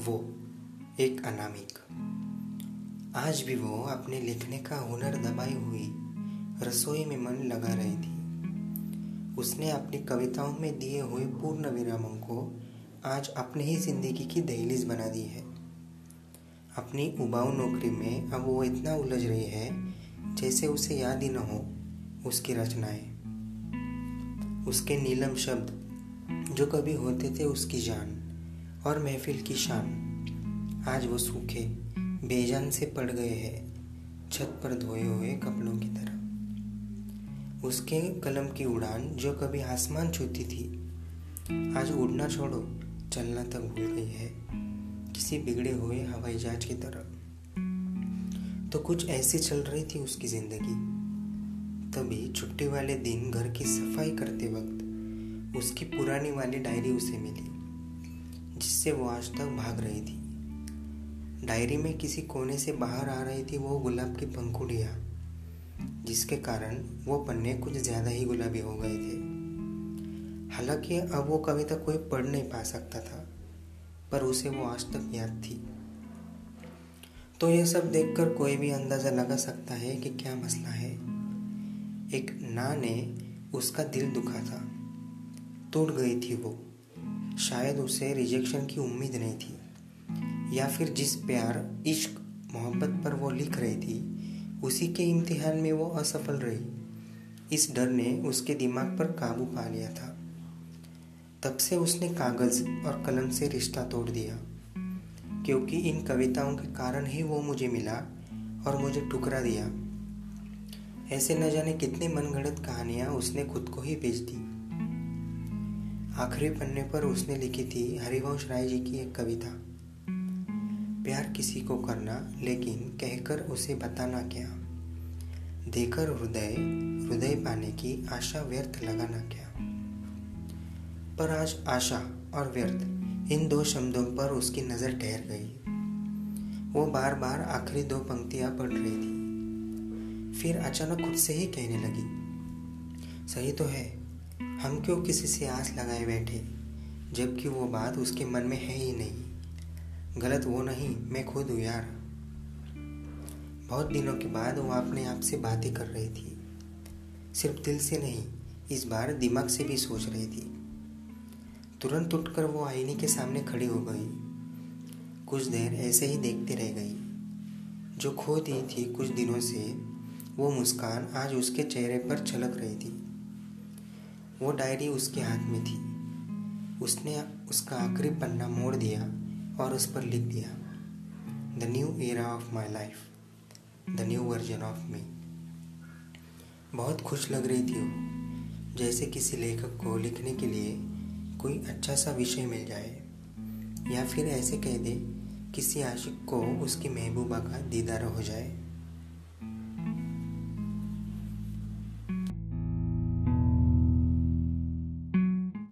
वो, एक अनामिक। आज भी वो अपने लिखने का हुनर दबाई हुई रसोई में मन लगा रही थी। उसने अपनी कविताओं में दिए हुए पूर्ण विरामों को आज अपने ही ज़िंदगी की दहलीज बना दी है। अपनी उबाऊ नौकरी में अब वो इतना उलझ रही है, जैसे उसे याद ही न हो उसकी रचनाएँ। उसके नीलम शब्द, जो कभी होते थे उसकी जान। और महफिल की शान। आज वो सूखे, बेजान से पड़ गए हैं, छत पर धोए हुए कपड़ों की तरह। उसके कलम की उड़ान जो कभी आसमान छूती थी, आज उड़ना छोड़ो, चलना तक भूल गई है, किसी बिगड़े हुए हवाई जहाज़ की तरह। तो कुछ ऐसी चल रही थी उसकी ज़िंदगी। तभी छुट्टी वाले दिन घर की सफ़ाई करते वक्त उसकी पुरानी वाली डायरी उसे मिली। जिससे वो आज तक भाग रही थी। डायरी में किसी कोने से बाहर आ रही थी वो गुलाब की पंखुड़िया, जिसके कारण वो पन्ने कुछ ज़्यादा ही गुलाबी हो गए थे। हालाँकि अब वो कविता कोई पढ़ नहीं पा सकता था, पर उसे वो आज तक याद थी। तो यह सब देखकर कोई भी अंदाज़ा लगा सकता है कि क्या मसला है। एक ना ने उसका दिल दुखा था टूट गई थी वो। शायद उसे रिजेक्शन की उम्मीद नहीं थी। या फिर जिस प्यार, इश्क, मोहब्बत पर वो लिख रही थी, उसी के इम्तिहान में वो असफल रही। इस डर ने उसके दिमाग पर काबू पा लिया था। तब से उसने कागज़ और कलम से रिश्ता तोड़ दिया। क्योंकि इन कविताओं के कारण ही वो मुझे मिला और मुझे टुकरा दिया। ऐसे न जाने कितनी मनगढ़ंत कहानियाँ उसने खुद को ही बेच दी। आखिरी पन्ने पर उसने लिखी थी हरिवंश राय जी की एक कविता। प्यार किसी को करना, लेकिन कहकर उसे बताना क्या? देकर हृदय हृदय पाने की आशा व्यर्थ लगाना क्या? पर आज आशा और व्यर्थ, इन दो शब्दों पर उसकी नज़र ठहर गई। वो बार बार आखिरी दो पंक्तियाँ पढ़ रही थी। फिर अचानक खुद से ही कहने लगी, सही तो है हम क्यों किसी से आस लगाए बैठे? जबकि वो बात उसके मन में है ही नहीं। गलत वो नहीं, मैं खुद हूँ यार। बहुत दिनों के बाद वो अपने आप से बातें कर रही थी। सिर्फ़ दिल से नहीं, इस बार दिमाग से भी सोच रही थी। तुरंत उठकर वो आईने के सामने खड़ी हो गई। कुछ देर ऐसे ही देखती रह गई। जो खो दी थी कुछ दिनों से, वो मुस्कान आज उसके चेहरे पर छलक रही थी। वो डायरी उसके हाथ में थी। उसने उसका आखिरी पन्ना मोड़ दिया और उस पर लिख दिया the new era of my life the new version of me बहुत खुश लग रही थी वो, जैसे किसी लेखक को लिखने के लिए कोई अच्छा सा विषय मिल जाए, या फिर ऐसे कह दे किसी आशिक को उसकी महबूबा का दीदार हो जाए।